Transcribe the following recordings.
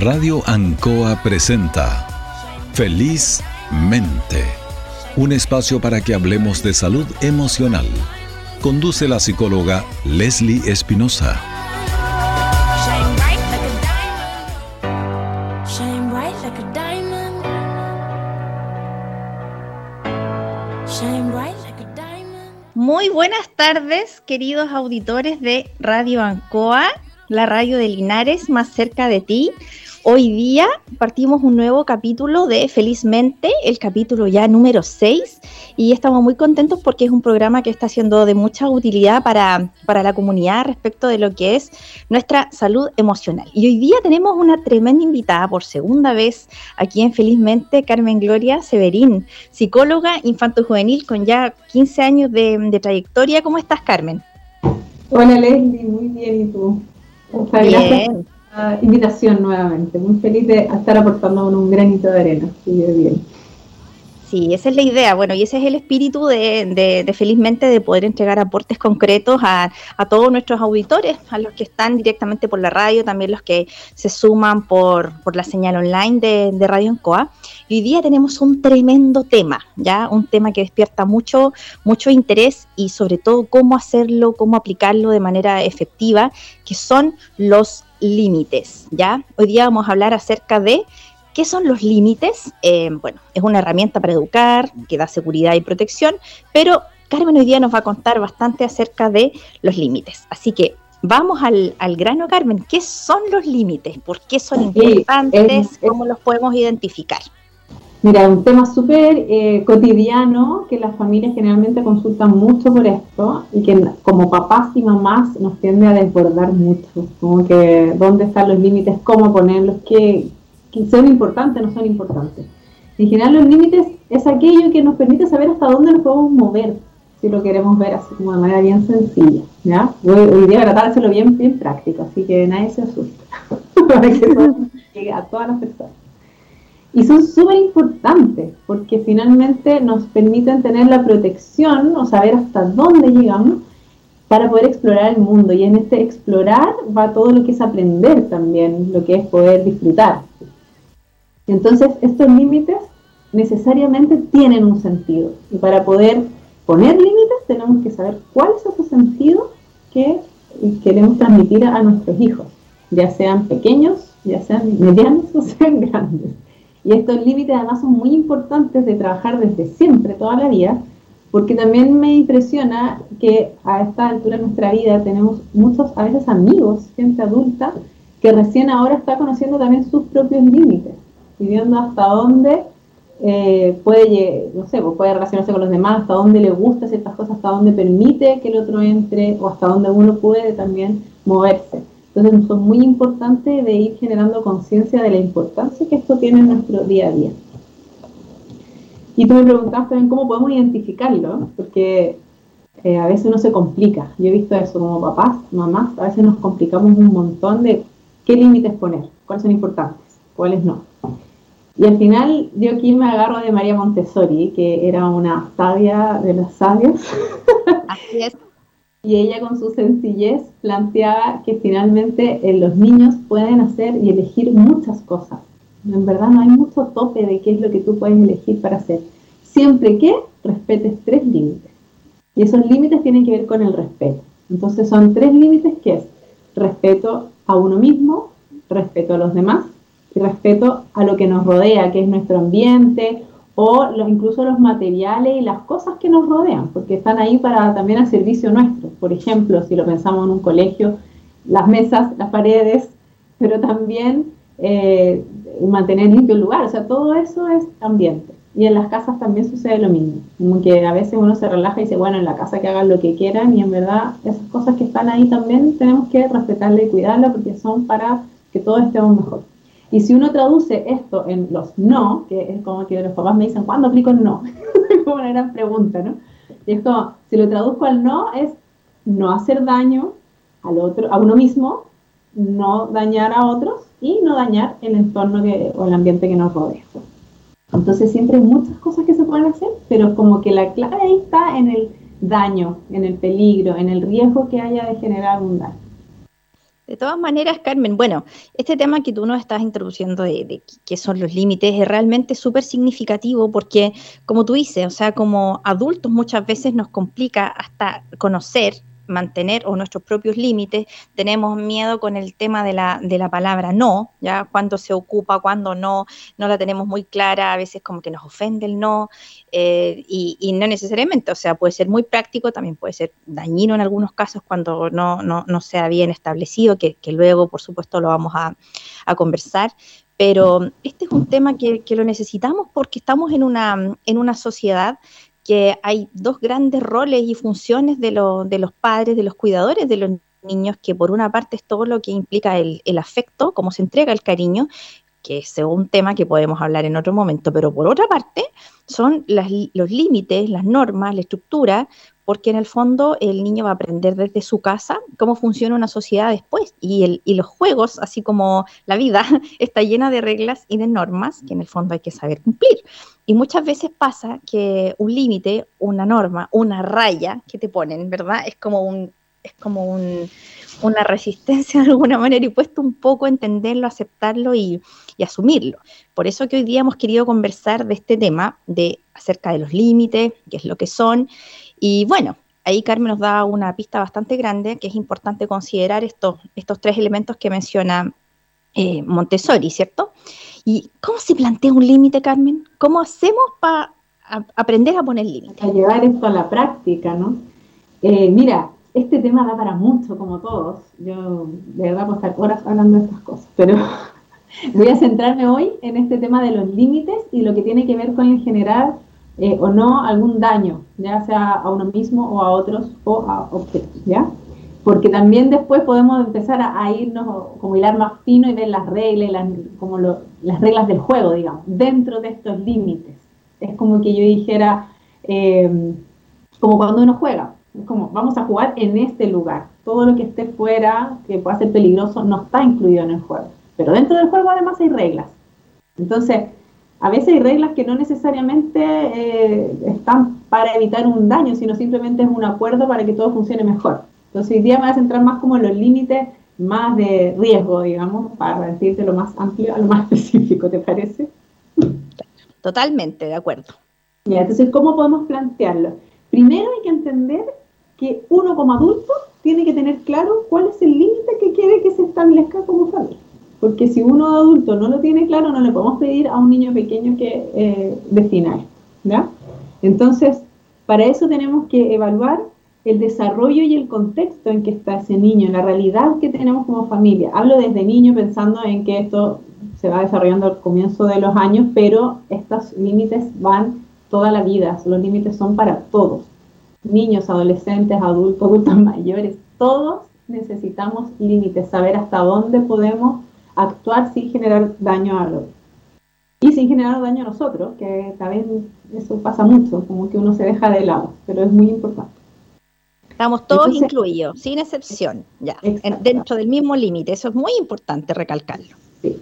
Radio Ancoa presenta Felizmente, un espacio para que hablemos de salud emocional. Conduce la psicóloga Leslie Espinosa. Muy buenas tardes, queridos auditores de Radio Ancoa, la radio de Linares, más cerca de ti. Hoy día partimos un nuevo capítulo de Felizmente, el capítulo ya número 6, y estamos muy contentos porque es un programa que está siendo de mucha utilidad para, para, la comunidad respecto de lo que es nuestra salud emocional. Y hoy día tenemos una tremenda invitada por segunda vez aquí en Felizmente, Carmen Gloria Severín, psicóloga infanto-juvenil con ya 15 años de, de, trayectoria. ¿Cómo estás, Carmen? Hola, Leslie, muy bien, ¿y tú? Bien invitación nuevamente. Muy feliz de estar aportando un granito de arena. bien. Sí, esa es la idea. Bueno, y ese es el espíritu de, felizmente de poder entregar aportes concretos a, todos nuestros auditores, a los que están directamente por la radio, también los que se suman por, la señal online de, de Radio Encoa. Y hoy día tenemos un tremendo tema, ya un tema que despierta mucho, mucho interés y sobre todo cómo hacerlo, cómo aplicarlo de manera efectiva, que son los límites, ¿ya? Hoy día vamos a hablar acerca de qué son los límites. Eh, bueno, es una herramienta para educar, que da seguridad y protección, pero Carmen hoy día nos va a contar bastante acerca de los límites. Así que vamos al, grano, Carmen. ¿Qué son los límites? ¿Por qué son importantes? ¿Cómo los podemos identificar? Mira, un tema súper eh, cotidiano que las familias generalmente consultan mucho por esto y que como papás y mamás nos tiende a desbordar mucho, como que dónde están los límites, cómo ponerlos, qué, son importantes, no son importantes. En general los límites es aquello que nos permite saber hasta dónde nos podemos mover, si lo queremos ver así como de manera bien sencilla. ¿ya? Hoy, hoy de hacerlo bien, bien práctico, así que nadie se asuste, para que llegue a todas las personas. Y son súper importantes porque finalmente nos permiten tener la protección o saber hasta dónde llegamos para poder explorar el mundo. Y en este explorar va todo lo que es aprender también, lo que es poder disfrutar. Entonces, estos límites necesariamente tienen un sentido. Y para poder poner límites tenemos que saber cuál es ese sentido que queremos transmitir a nuestros hijos, ya sean pequeños, ya sean medianos o sean grandes. Y estos límites además son muy importantes de trabajar desde siempre, toda la vida, porque también me impresiona que a esta altura de nuestra vida tenemos muchos, a veces amigos, gente adulta, que recién ahora está conociendo también sus propios límites y viendo hasta dónde eh, puede, no sé, pues puede relacionarse con los demás, hasta dónde le gusta ciertas cosas, hasta dónde permite que el otro entre o hasta dónde uno puede también moverse. Entonces son muy importantes de ir generando conciencia de la importancia que esto tiene en nuestro día a día. Y tú me preguntabas también cómo podemos identificarlo, porque eh, a veces uno se complica. Yo he visto eso como papás, mamás, a veces nos complicamos un montón de qué límites poner, cuáles son importantes, cuáles no. Y al final yo aquí me agarro de María Montessori, que era una sabia de las sabias. Así es y ella con su sencillez planteaba que finalmente eh, los niños pueden hacer y elegir muchas cosas. En verdad no hay mucho tope de qué es lo que tú puedes elegir para hacer, siempre que respetes tres límites. Y esos límites tienen que ver con el respeto. Entonces son tres límites que es respeto a uno mismo, respeto a los demás y respeto a lo que nos rodea, que es nuestro ambiente o incluso los materiales y las cosas que nos rodean, porque están ahí para también a servicio nuestro. Por ejemplo, si lo pensamos en un colegio, las mesas, las paredes, pero también eh, mantener limpio el lugar, o sea, todo eso es ambiente. Y en las casas también sucede lo mismo, como que a veces uno se relaja y dice, bueno, en la casa que hagan lo que quieran, y en verdad esas cosas que están ahí también tenemos que respetarla y cuidarla porque son para que todos estemos mejor. Y si uno traduce esto en los no, que es como que los papás me dicen, ¿cuándo aplico el no? como una gran pregunta, ¿no? Y es como, si lo traduzco al no, es no hacer daño al otro, a uno mismo, no dañar a otros y no dañar el entorno que, o el ambiente que nos rodea. Entonces siempre hay muchas cosas que se pueden hacer, pero como que la clave ahí está en el daño, en el peligro, en el riesgo que haya de generar un daño. De todas maneras, Carmen, bueno, este tema que tú nos estás introduciendo de, de qué son los límites es realmente súper significativo porque, como tú dices, o sea, como adultos muchas veces nos complica hasta conocer mantener o nuestros propios límites, tenemos miedo con el tema de la, de la palabra no, ya cuando se ocupa, cuando no, no la tenemos muy clara, a veces como que nos ofende el no, eh, y, no necesariamente, o sea, puede ser muy práctico, también puede ser dañino en algunos casos cuando no, no, no sea bien establecido, que, que, luego, por supuesto, lo vamos a, a conversar, pero este es un tema que, que, lo necesitamos porque estamos en una, en una sociedad que hay dos grandes roles y funciones de, de los padres, de los cuidadores de los niños, que por una parte es todo lo que implica el, el afecto, cómo se entrega el cariño, que es un tema que podemos hablar en otro momento, pero por otra parte son las, los límites, las normas, la estructura, porque en el fondo el niño va a aprender desde su casa cómo funciona una sociedad después. Y, el, y los juegos, así como la vida, está llena de reglas y de normas que en el fondo hay que saber cumplir. Y muchas veces pasa que un límite, una norma, una raya que te ponen, ¿verdad? Es como un es como un, una resistencia de alguna manera y puesto un poco entenderlo, aceptarlo y, y, asumirlo. Por eso que hoy día hemos querido conversar de este tema, de acerca de los límites, qué es lo que son. Y bueno, ahí Carmen nos da una pista bastante grande que es importante considerar estos, estos tres elementos que menciona eh, Montessori, ¿cierto? ¿Y cómo se plantea un límite, Carmen? ¿Cómo hacemos para aprender a poner límites? A llevar esto a la práctica, ¿no? Eh, mira, este tema da para mucho, como todos. Yo de verdad puedo estar horas hablando de estas cosas, pero voy a centrarme hoy en este tema de los límites y lo que tiene que ver con el generar eh, o no algún daño, ya sea a uno mismo o a otros o a objetos, ¿ya? Porque también después podemos empezar a, irnos como hilar más fino y ver las reglas, las, como las reglas del juego, digamos, dentro de estos límites. Es como que yo dijera, eh, como cuando uno juega, es como, vamos a jugar en este lugar. Todo lo que esté fuera, que pueda ser peligroso, no está incluido en el juego. Pero dentro del juego además hay reglas. Entonces, a veces hay reglas que no necesariamente eh, están para evitar un daño, sino simplemente es un acuerdo para que todo funcione mejor. Entonces, hoy día me voy a centrar más como en los límites más de riesgo, digamos, para decirte lo más amplio a lo más específico, ¿te parece? Totalmente, de acuerdo. Ya, entonces, ¿cómo podemos plantearlo? Primero hay que entender que uno como adulto tiene que tener claro cuál es el límite que quiere que se establezca como familia. Porque si uno adulto no lo tiene claro, no le podemos pedir a un niño pequeño que eh, defina esto. Entonces, para eso tenemos que evaluar el desarrollo y el contexto en que está ese niño, la realidad que tenemos como familia. Hablo desde niño pensando en que esto se va desarrollando al comienzo de los años, pero estos límites van toda la vida, los límites son para todos niños, adolescentes, adultos, adultos mayores, todos necesitamos límites, saber hasta dónde podemos actuar sin generar daño a otro. Y sin generar daño a nosotros, que también eso pasa mucho, como que uno se deja de lado, pero es muy importante. Estamos todos incluidos, sin excepción, ya, dentro del mismo límite. Eso es muy importante recalcarlo. Sí.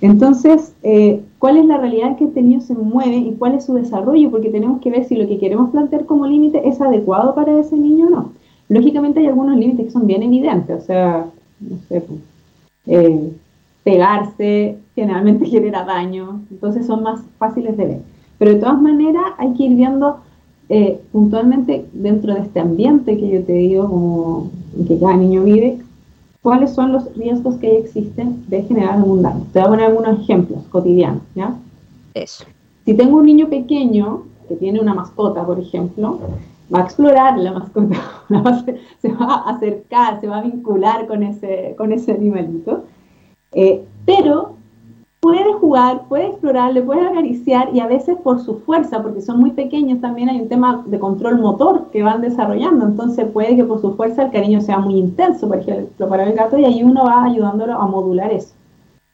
Entonces, eh, ¿cuál es la realidad que este niño se mueve y cuál es su desarrollo? Porque tenemos que ver si lo que queremos plantear como límite es adecuado para ese niño o no. Lógicamente hay algunos límites que son bien evidentes, o sea, no sé, pues, eh, pegarse generalmente genera daño, entonces son más fáciles de ver. Pero de todas maneras hay que ir viendo eh, puntualmente dentro de este ambiente que yo te digo, como que cada niño vive, cuáles son los riesgos que existen de generar algún daño. Te voy a poner algunos ejemplos cotidianos, ¿ya? Eso. Si tengo un niño pequeño que tiene una mascota, por ejemplo, va a explorar la mascota, se va a acercar, se va a vincular con ese, con ese animalito, eh, pero puede jugar, puede explorar, le puede acariciar y a veces por su fuerza, porque son muy pequeños, también hay un tema de control motor que van desarrollando, entonces puede que por su fuerza el cariño sea muy intenso, por ejemplo, para el gato y ahí uno va ayudándolo a modular eso.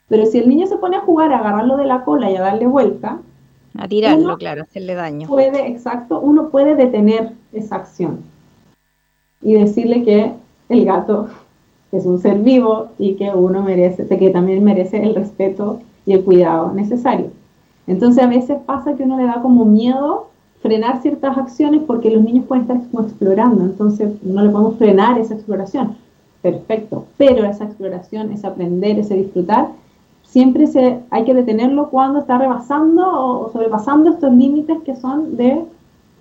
Pero si el niño se pone a jugar, a agarrarlo de la cola y a darle vuelta, a tirarlo, claro, hacerle daño. Puede, exacto, uno puede detener esa acción y decirle que el gato es un ser vivo y que uno merece, que también merece el respeto y el cuidado necesario. Entonces a veces pasa que uno le da como miedo frenar ciertas acciones porque los niños pueden estar como explorando, entonces no le podemos frenar esa exploración. perfecto, pero esa exploración, ese aprender, ese disfrutar, siempre se, hay que detenerlo cuando está rebasando o sobrepasando estos límites que son de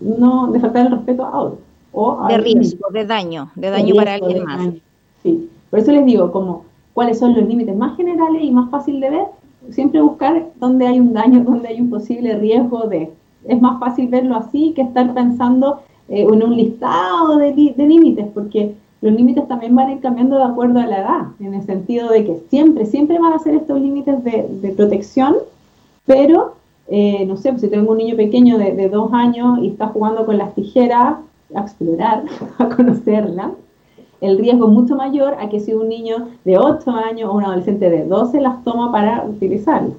no de faltar el respeto a otros. O de riesgo, de daño, de daño para alguien más. Sí. Por eso les digo, como cuáles son los límites más generales y más fácil de ver, siempre buscar dónde hay un daño, dónde hay un posible riesgo de. Es más fácil verlo así que estar pensando eh, en un listado de, de límites, porque los límites también van a ir cambiando de acuerdo a la edad, en el sentido de que siempre, siempre van a ser estos límites de, de protección, pero eh, no sé, pues si tengo un niño pequeño de, dos años y está jugando con las tijeras, a explorar, a conocerla, el riesgo es mucho mayor a que si un niño de 8 años o un adolescente de 12 las toma para utilizarlas.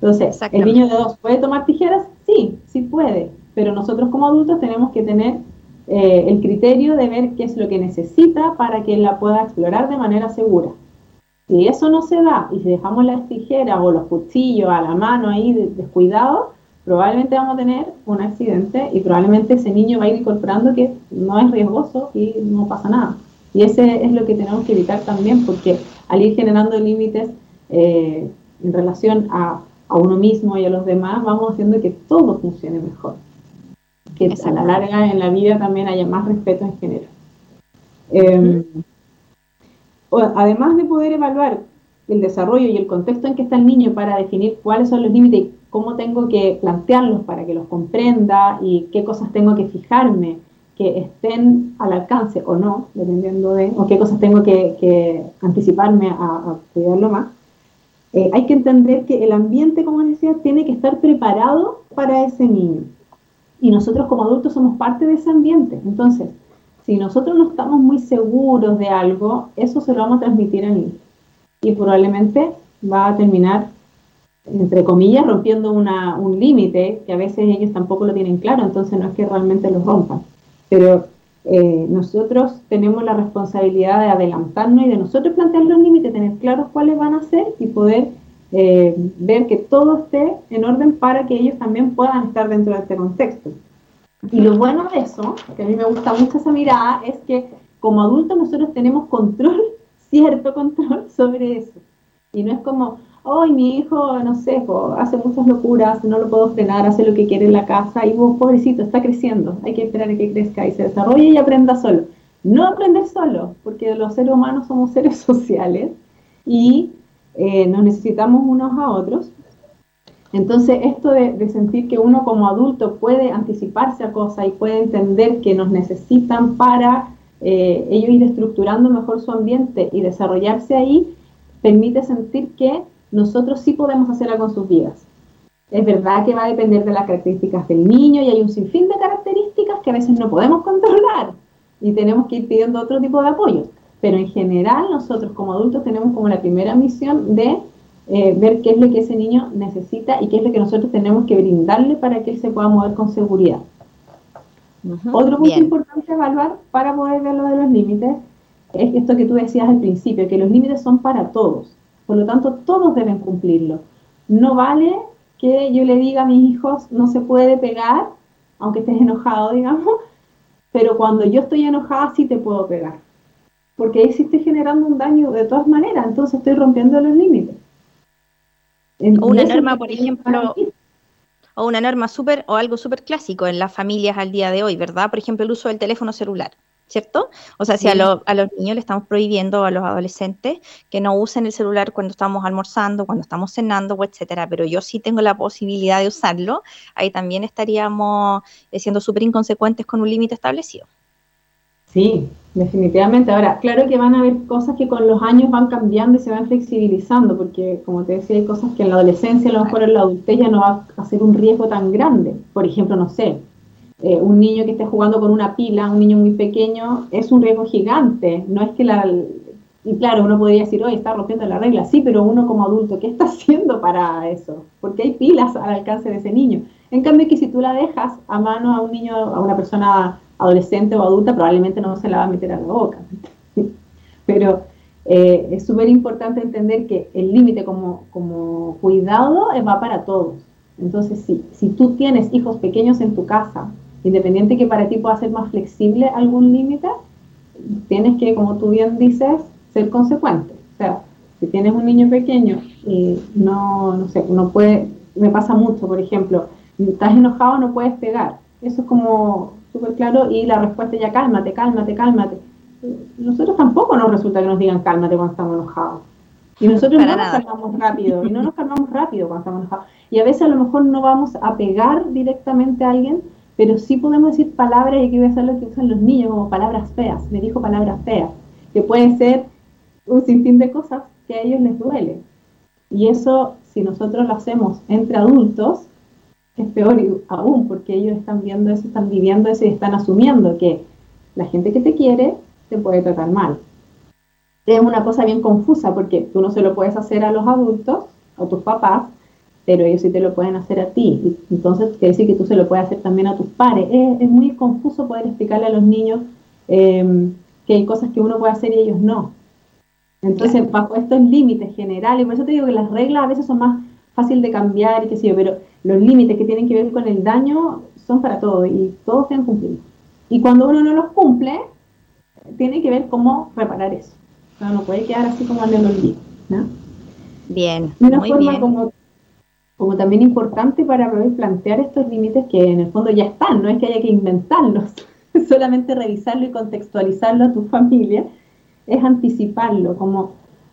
Entonces, ¿el niño de 2 puede tomar tijeras? Sí, sí puede, pero nosotros como adultos tenemos que tener eh, el criterio de ver qué es lo que necesita para que la pueda explorar de manera segura. Si eso no se da y si dejamos las tijeras o los cuchillos a la mano ahí descuidados, probablemente vamos a tener un accidente y probablemente ese niño va a ir incorporando que no es riesgoso y no pasa nada. Y ese es lo que tenemos que evitar también, porque al ir generando límites eh, en relación a, uno mismo y a los demás, vamos haciendo que todo funcione mejor. Que a la larga en la vida también haya más respeto en general. Em, además de poder evaluar el desarrollo y el contexto en que está el niño para definir cuáles son los límites y cómo tengo que plantearlos para que los comprenda y qué cosas tengo que fijarme que estén al alcance o no, dependiendo de, o qué cosas tengo que, anticiparme a, cuidarlo más, eh, hay que entender que el ambiente, como decía, tiene que estar preparado para ese niño. Y nosotros como adultos somos parte de ese ambiente. Entonces, si nosotros no estamos muy seguros de algo, eso se lo vamos a transmitir al niño. Y probablemente va a terminar, entre comillas, rompiendo un límite que a veces ellos tampoco lo tienen claro, entonces no es que realmente lo rompan. Pero eh, nosotros tenemos la responsabilidad de adelantarnos y de nosotros plantear los límites, tener claros cuáles van a ser y poder eh, ver que todo esté en orden para que ellos también puedan estar dentro de este contexto. Y lo bueno de eso, que a mí me gusta mucho esa mirada, es que como adultos nosotros tenemos control, cierto control sobre eso. Y no es como, hoy mi hijo, no sé, hace muchas locuras, no lo puedo frenar, hace lo que quiere en la casa y vos, pobrecito, está creciendo, hay que esperar a que crezca y se desarrolle y aprenda solo. No aprender solo, porque los seres humanos somos seres sociales y eh, nos necesitamos unos a otros entonces, esto de, sentir que uno como adulto puede anticiparse a cosas y puede entender que nos necesitan para eh, ellos ir estructurando mejor su ambiente y desarrollarse ahí, permite sentir que nosotros sí podemos hacer algo con sus vidas. Es verdad que va a depender de las características del niño y hay un sinfín de características que a veces no podemos controlar y tenemos que ir pidiendo otro tipo de apoyo. Pero en general nosotros como adultos tenemos como la primera misión de eh, ver qué es lo que ese niño necesita y qué es lo que nosotros tenemos que brindarle para que él se pueda mover con seguridad. Otro punto importante evaluar para poder ver lo de los límites es esto que tú decías al principio, que los límites son para todos. Por lo tanto, todos deben cumplirlo. No vale que yo le diga a mis hijos no se puede pegar, aunque estés enojado, digamos, pero cuando yo estoy enojada sí te puedo pegar. Porque ahí sí estoy generando un daño de todas maneras, entonces estoy rompiendo los límites o una norma, por ejemplo, o una norma súper, o algo súper clásico en las familias al día de hoy, ¿verdad? Por ejemplo, el uso del teléfono celular. ¿Cierto? O sea, si a, los niños le estamos prohibiendo, a los adolescentes, que no usen el celular cuando estamos almorzando, cuando estamos cenando, etcétera, pero yo sí tengo la posibilidad de usarlo, ahí también estaríamos eh, siendo súper inconsecuentes con un límite establecido. Sí, definitivamente. Ahora, claro que van a haber cosas que con los años van cambiando y se van flexibilizando, porque como te decía, hay cosas que en la adolescencia, a lo mejor en la adultez ya no va a ser un riesgo tan grande. Por ejemplo, no sé, eh, un niño que esté jugando con una pila, un niño muy pequeño, es un riesgo gigante. No es que la... Y claro, uno podría decir, oye, está rompiendo la regla, sí, pero uno como adulto, ¿qué está haciendo para eso? Porque hay pilas al alcance de ese niño. En cambio, que si tú la dejas a mano a un niño, a una persona adolescente o adulta probablemente no se la va a meter a la boca. Pero eh, es súper importante entender que el límite como, como cuidado va para todos. Entonces, si, si tú tienes hijos pequeños en tu casa, independiente que para ti pueda ser más flexible algún límite, tienes que, como tú bien dices, ser consecuente. O sea, si tienes un niño pequeño y no, no sé, no puede, me pasa mucho, por ejemplo, estás enojado, no puedes pegar. Eso es como súper claro y la respuesta ya cálmate, cálmate, cálmate. Nosotros tampoco nos resulta que nos digan cálmate cuando estamos enojados. Y nosotros no nos calmamos rápido, y no nos calmamos rápido cuando estamos enojados. Y a veces a lo mejor no vamos a pegar directamente a alguien, pero sí podemos decir palabras, y aquí voy a hacer lo que usan los niños, como palabras feas. Me dijo palabras feas, que pueden ser un sinfín de cosas que a ellos les duele. Y eso, si nosotros lo hacemos entre adultos, es peor aún, porque ellos están viendo eso, están viviendo eso y están asumiendo que la gente que te quiere te puede tratar mal. Es una cosa bien confusa porque tú no se lo puedes hacer a los adultos, a tus papás, pero ellos sí te lo pueden hacer a ti. Entonces, quiere decir que tú se lo puedes hacer también a tus pares. Es, muy confuso poder explicarle a los niños em, que hay cosas que uno puede hacer y ellos no. Entonces, bajo estos límites generales, por eso te digo que las reglas a veces son más fáciles de cambiar y qué sé yo, pero los límites que tienen que ver con el daño son para todos y todos tienen cumplir. Y cuando uno no los cumple, tiene que ver cómo reparar eso. No, no puede quedar así como en el olvido. ¿no? Bien. una forma Como, como también importante para poder plantear estos límites que en el fondo ya están, no es que haya que inventarlos, solamente revisarlo y contextualizarlo a tu familia, es anticiparlo, como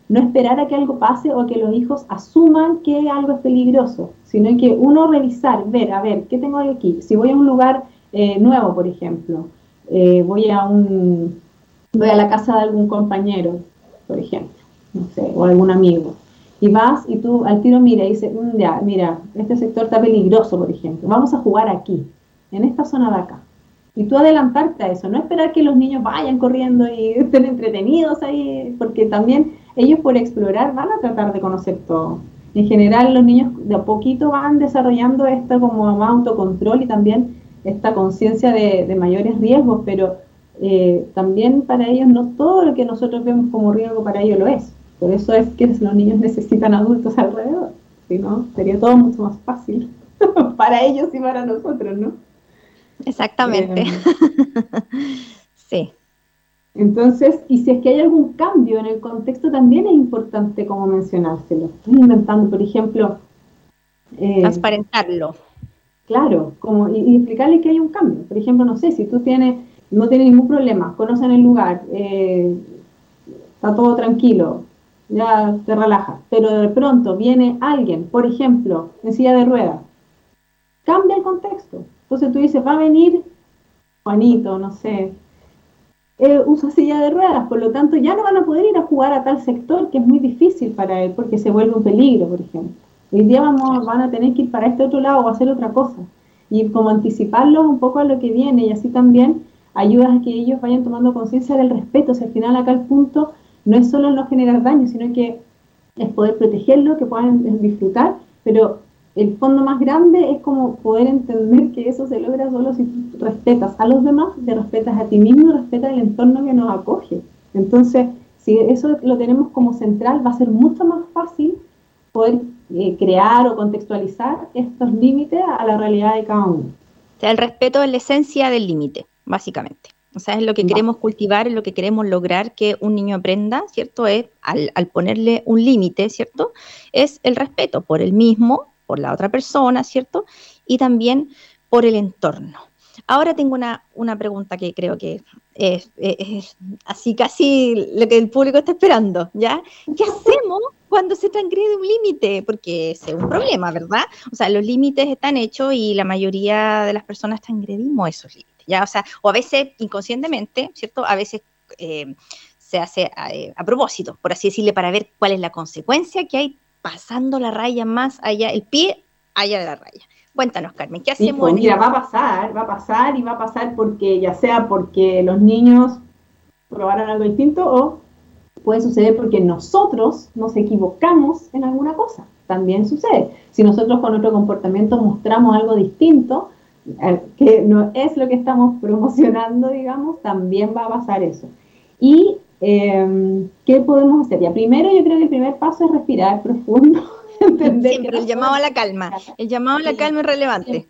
no esperar a que algo pase o que los hijos asuman que algo es peligroso, sino que uno revisar, ver, a ver, ¿qué tengo aquí? Si voy a un lugar eh, nuevo, por ejemplo, eh, voy a un voy a la casa de algún compañero, por ejemplo, no sé, o algún amigo, y vas y tú al tiro mira y dices, mm, ya, mira, este sector está peligroso, por ejemplo, vamos a jugar aquí, en esta zona de acá. Y tú adelantarte a eso, no esperar que los niños vayan corriendo y estén entretenidos ahí, porque también ellos por explorar van a tratar de conocer todo. En general los niños de a poquito van desarrollando esto como más autocontrol y también esta conciencia de, de, mayores riesgos, pero eh, también para ellos no todo lo que nosotros vemos como riesgo para ellos lo es. Por eso es que los niños necesitan adultos alrededor, si no, sería todo mucho más fácil para ellos y para nosotros, ¿no? Exactamente. Eh, sí. Entonces, y si es que hay algún cambio en el contexto, también es importante como mencionárselo. Estoy inventando, por ejemplo... Eh, Transparentarlo. Claro, como, y, explicarle que hay un cambio. Por ejemplo, no sé, si tú tienes, no tienes ningún problema, conocen el lugar, eh, está todo tranquilo, ya te relajas, pero de pronto viene alguien, por ejemplo, en silla de ruedas, cambia el contexto. Entonces tú dices, va a venir Juanito, no sé, eh, usa silla de ruedas, por lo tanto ya no van a poder ir a jugar a tal sector que es muy difícil para él porque se vuelve un peligro, por ejemplo. Hoy día vamos, van a tener que ir para este otro lado o hacer otra cosa. Y como anticiparlos un poco a lo que viene y así también ayudas a que ellos vayan tomando conciencia del respeto. O sea, al final acá el punto no es solo no generar daño, sino que es poder protegerlo, que puedan disfrutar, pero el fondo más grande es como poder entender que eso se logra solo si respetas a los demás, te respetas a ti mismo respetas el entorno que nos acoge. Entonces, si eso lo tenemos como central, va a ser mucho más fácil poder eh, crear o contextualizar estos límites a la realidad de cada uno. El respeto es la esencia del límite, básicamente. O sea, es lo que queremos cultivar, es lo que queremos lograr que un niño aprenda, ¿cierto? Es al, al ponerle un límite, ¿cierto? Es el respeto por el mismo por la otra persona, ¿cierto? Y también por el entorno. Ahora tengo una, una pregunta que creo que es, así casi lo que el público está esperando, ¿ya? ¿Qué hacemos cuando se transgrede un límite? Porque es un problema, ¿verdad? O sea, los límites están hechos y la mayoría de las personas transgredimos esos límites, ¿ya? O sea, o a veces inconscientemente, ¿cierto? A veces eh, se hace eh, a propósito, por así decirle, para ver cuál es la consecuencia que hay pasando la raya más allá, el pie allá de la raya. Cuéntanos, Carmen, ¿qué hacemos? pues, mira, va a pasar, va a pasar y va a pasar porque ya sea porque los niños probaron algo distinto o puede suceder porque nosotros nos equivocamos en alguna cosa. También sucede. Si nosotros con nuestro comportamiento mostramos algo distinto, que no es lo que estamos promocionando, digamos, también va a pasar eso. Y Em, ¿Qué podemos hacer? Ya, primero yo creo que el primer paso es respirar profundo. entender siempre, el llamado a la calma. El llamado a la calma es relevante.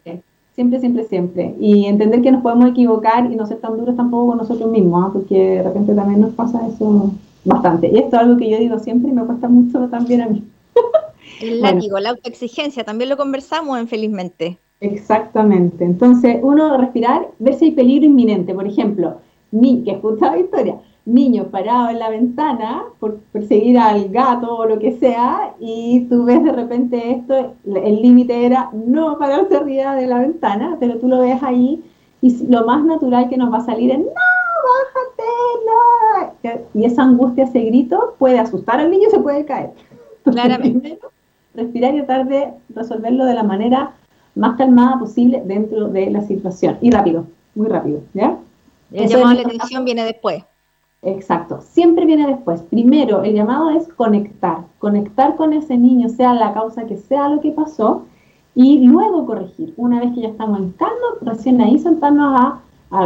Siempre, siempre, siempre. Y entender que nos podemos equivocar y no ser tan duros tampoco con nosotros mismos, ¿ah? porque de repente también nos pasa eso bastante. Y esto es algo que yo digo siempre y me cuesta mucho también a mí. El látigo, la autoexigencia, también lo conversamos en Felizmente. Exactamente. Entonces, uno respirar, ver si hay peligro inminente. Por ejemplo, ni que escuchaba Victoria, niño parado en la ventana por perseguir al gato o lo que sea, y tú ves de repente esto, el límite era no pararse arriba de la ventana, pero tú lo ves ahí, y lo más natural que nos va a salir es no, bájate, no. Y esa angustia, ese grito puede asustar al niño y se puede caer. Claramente. respirar y tratar de resolverlo de la manera más calmada posible dentro de la situación. Y rápido, muy rápido, ¿ya? El llamado de atención viene después. Exacto, siempre viene después. Primero, el llamado es conectar, conectar con ese niño, sea la causa que sea lo que pasó, y luego corregir. Una vez que ya estamos en calma, recién ahí sentarnos a,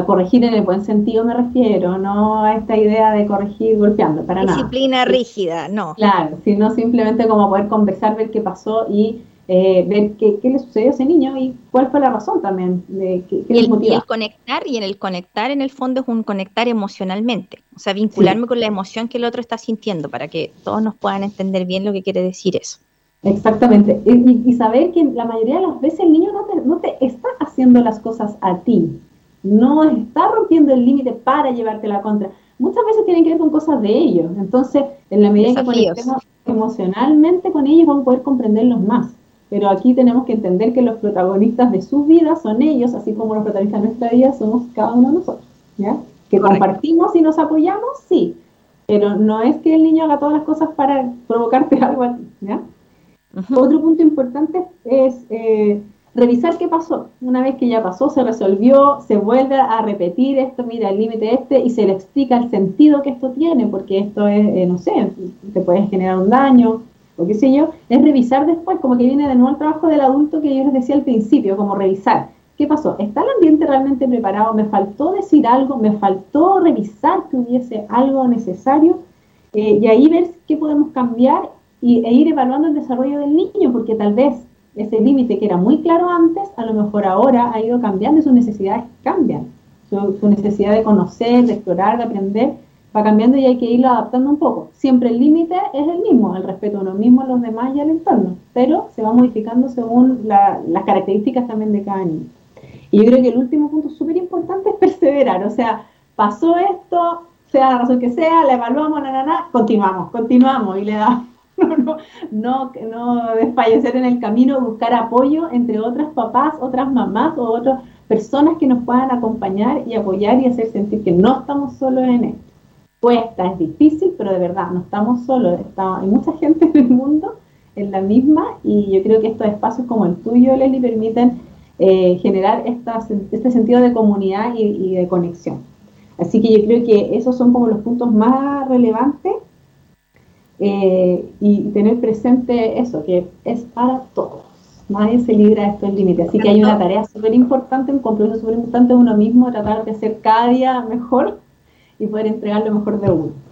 corregir en el buen sentido me refiero, no a esta idea de corregir golpeando, para nada. Disciplina rígida, no. Claro, sino simplemente como poder conversar, ver qué pasó y eh, ver qué, le sucedió a ese niño y cuál fue la razón también de que, y, el, y, el, conectar y en el conectar en el fondo es un conectar emocionalmente. O sea vincularme con la emoción que el otro está sintiendo para que todos nos puedan entender bien lo que quiere decir eso. Exactamente. Y, saber que la mayoría de las veces el niño no te, no te está haciendo las cosas a ti. No está rompiendo el límite para llevarte la contra. Muchas veces tienen que ver con cosas de ellos. Entonces en la medida que conectemos emocionalmente con ellos vamos a poder comprenderlos más pero aquí tenemos que entender que los protagonistas de su vida son ellos, así como los protagonistas de nuestra vida somos cada uno de nosotros, ¿ya? Que compartimos y nos apoyamos, sí, pero no es que el niño haga todas las cosas para provocarte algo a ¿ya? Otro punto importante es eh, revisar qué pasó. Una vez que ya pasó, se resolvió, se vuelve a repetir esto, mira el límite este, y se le explica el sentido que esto tiene, porque esto es, eh, no sé, te puede generar un daño, o qué sé yo, es revisar después, como que viene de nuevo el trabajo del adulto que yo les decía al principio, como revisar. ¿Qué pasó? ¿Está el ambiente realmente preparado? ¿Me faltó decir algo? ¿Me faltó revisar que hubiese algo necesario? Eh, y ahí ver qué podemos cambiar y, e ir evaluando el desarrollo del niño, porque tal vez ese límite que era muy claro antes, a lo mejor ahora ha ido cambiando y sus necesidades cambian. su necesidad de conocer, de explorar, de aprender, va cambiando y hay que irlo adaptando un poco. Siempre el límite es el mismo, el respeto a uno mismo, a los demás y al entorno, pero se va modificando según las características también de cada niño. Y yo creo que el último punto súper importante es perseverar, o sea, pasó esto, sea la razón que sea, la evaluamos, na, na, continuamos, continuamos y le damos. No, no, no desfallecer en el camino, buscar apoyo entre otras papás, otras mamás o otras personas que nos puedan acompañar y apoyar y hacer sentir que no estamos solos en esto cuesta, es difícil, pero de verdad, no estamos solos, hay mucha gente en el mundo en la misma y yo creo que estos espacios como el tuyo, Leslie, permiten eh, generar este sentido de comunidad y, de conexión. Así que yo creo que esos son como los puntos más relevantes eh, y tener presente eso, que es para todos. Nadie se libra de estos límites. Así que hay una tarea súper importante, un compromiso súper importante de uno mismo, tratar de ser cada día mejor y poder entregar lo mejor de uno.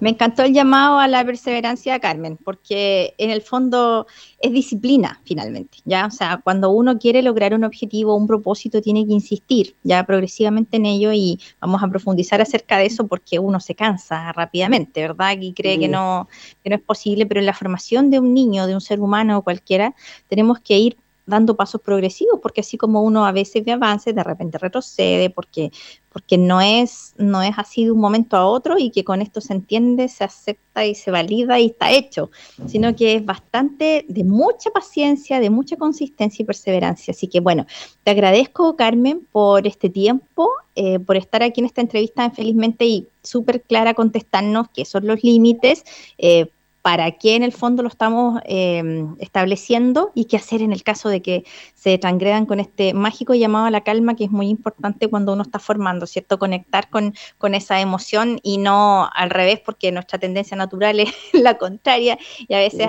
Me encantó el llamado a la perseverancia, Carmen, porque en el fondo es disciplina, finalmente, ¿ya? O sea, cuando uno quiere lograr un objetivo, un propósito, tiene que insistir ya progresivamente en ello y vamos a profundizar acerca de eso porque uno se cansa rápidamente, ¿verdad? Y cree que, no, que no es posible, pero en la formación de un niño, de un ser humano o cualquiera, tenemos que ir dando pasos progresivos, porque así como uno a veces ve avances, de repente retrocede, porque, porque no, es, no es así de un momento a otro y que con esto se entiende, se acepta y se valida y está hecho, sino que es bastante de mucha paciencia, de mucha consistencia y perseverancia. Así que bueno, te agradezco, Carmen, por este tiempo, eh, por estar aquí en esta entrevista Felizmente y súper clara contestarnos qué son los límites. Eh, para qué en el fondo lo estamos em, estableciendo y qué hacer en el caso de que se transgredan con este mágico llamado a la calma que es muy importante cuando uno está formando, ¿cierto? Conectar con, con esa emoción y no al revés porque nuestra tendencia natural es la contraria y a veces,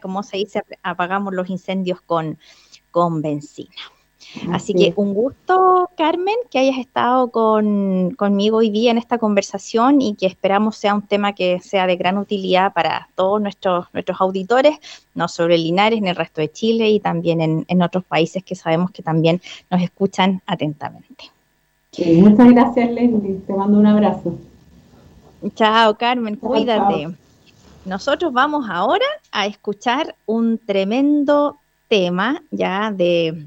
como se dice, apagamos los incendios con, con benzina. Así que un gusto, Carmen, que hayas estado con, conmigo hoy día en esta conversación y que esperamos sea un tema que sea de gran utilidad para todos nuestros, nuestros auditores, no solo en Linares, en el resto de Chile y también en, otros países que sabemos que también nos escuchan atentamente. muchas gracias, Leslie. Te mando un abrazo. Chao, Carmen, cuídate. Nosotros vamos ahora a escuchar un tremendo tema ya de,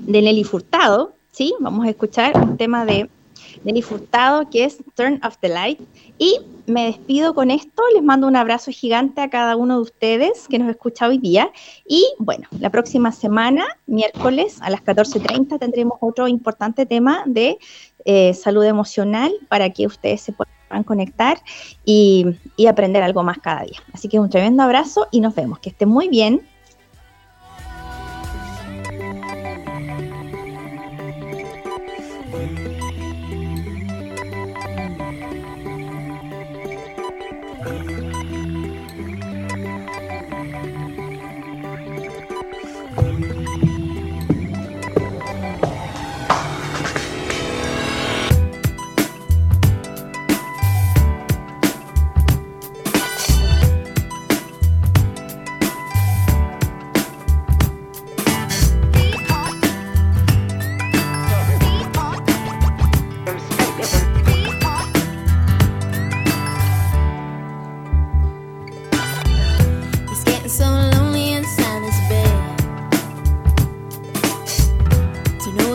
de Nelly Furtado, ¿sí? Vamos a escuchar un tema de Nelly Furtado que es Turn of the Light. Y me despido con esto, les mando un abrazo gigante a cada uno de ustedes que nos escucha hoy día. Y bueno, la próxima semana, miércoles a las 14.30, tendremos otro importante tema de eh, salud emocional para que ustedes se puedan conectar y, y aprender algo más cada día. Así que un tremendo abrazo y nos vemos. Que estén muy bien.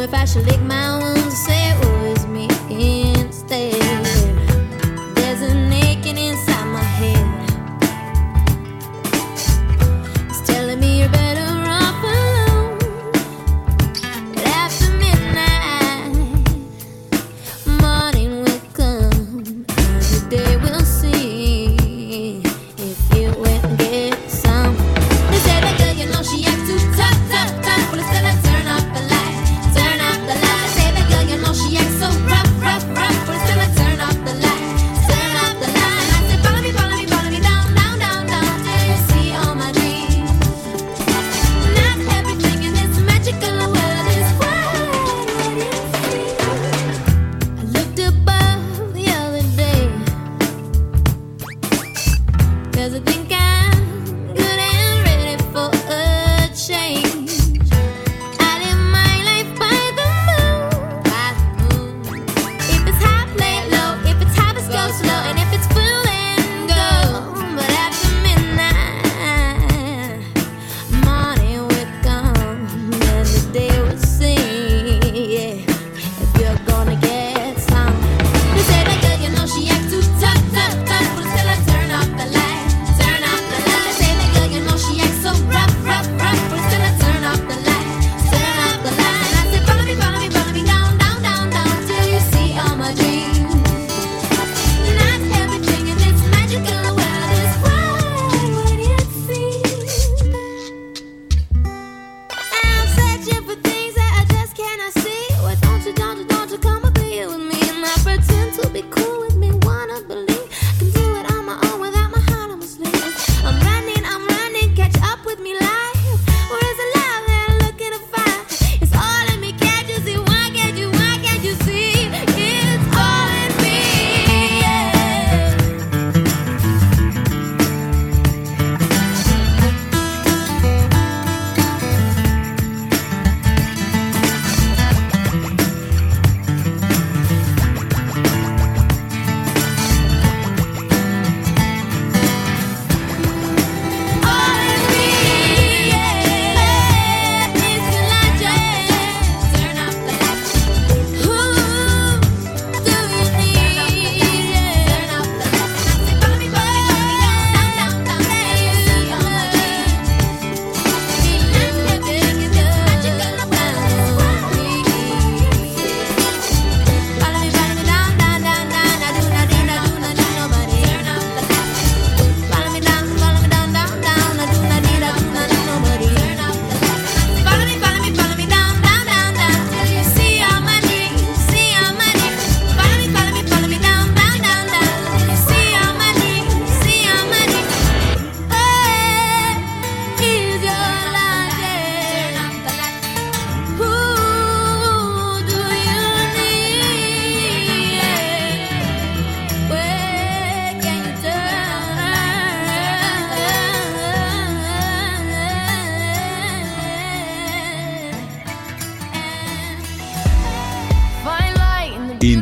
if I should lick my wounds and say oh, it was me.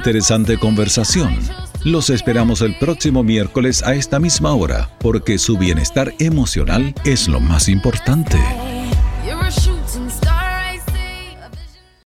Interesante conversación. Los esperamos el próximo miércoles a esta misma hora, porque su bienestar emocional es lo más importante.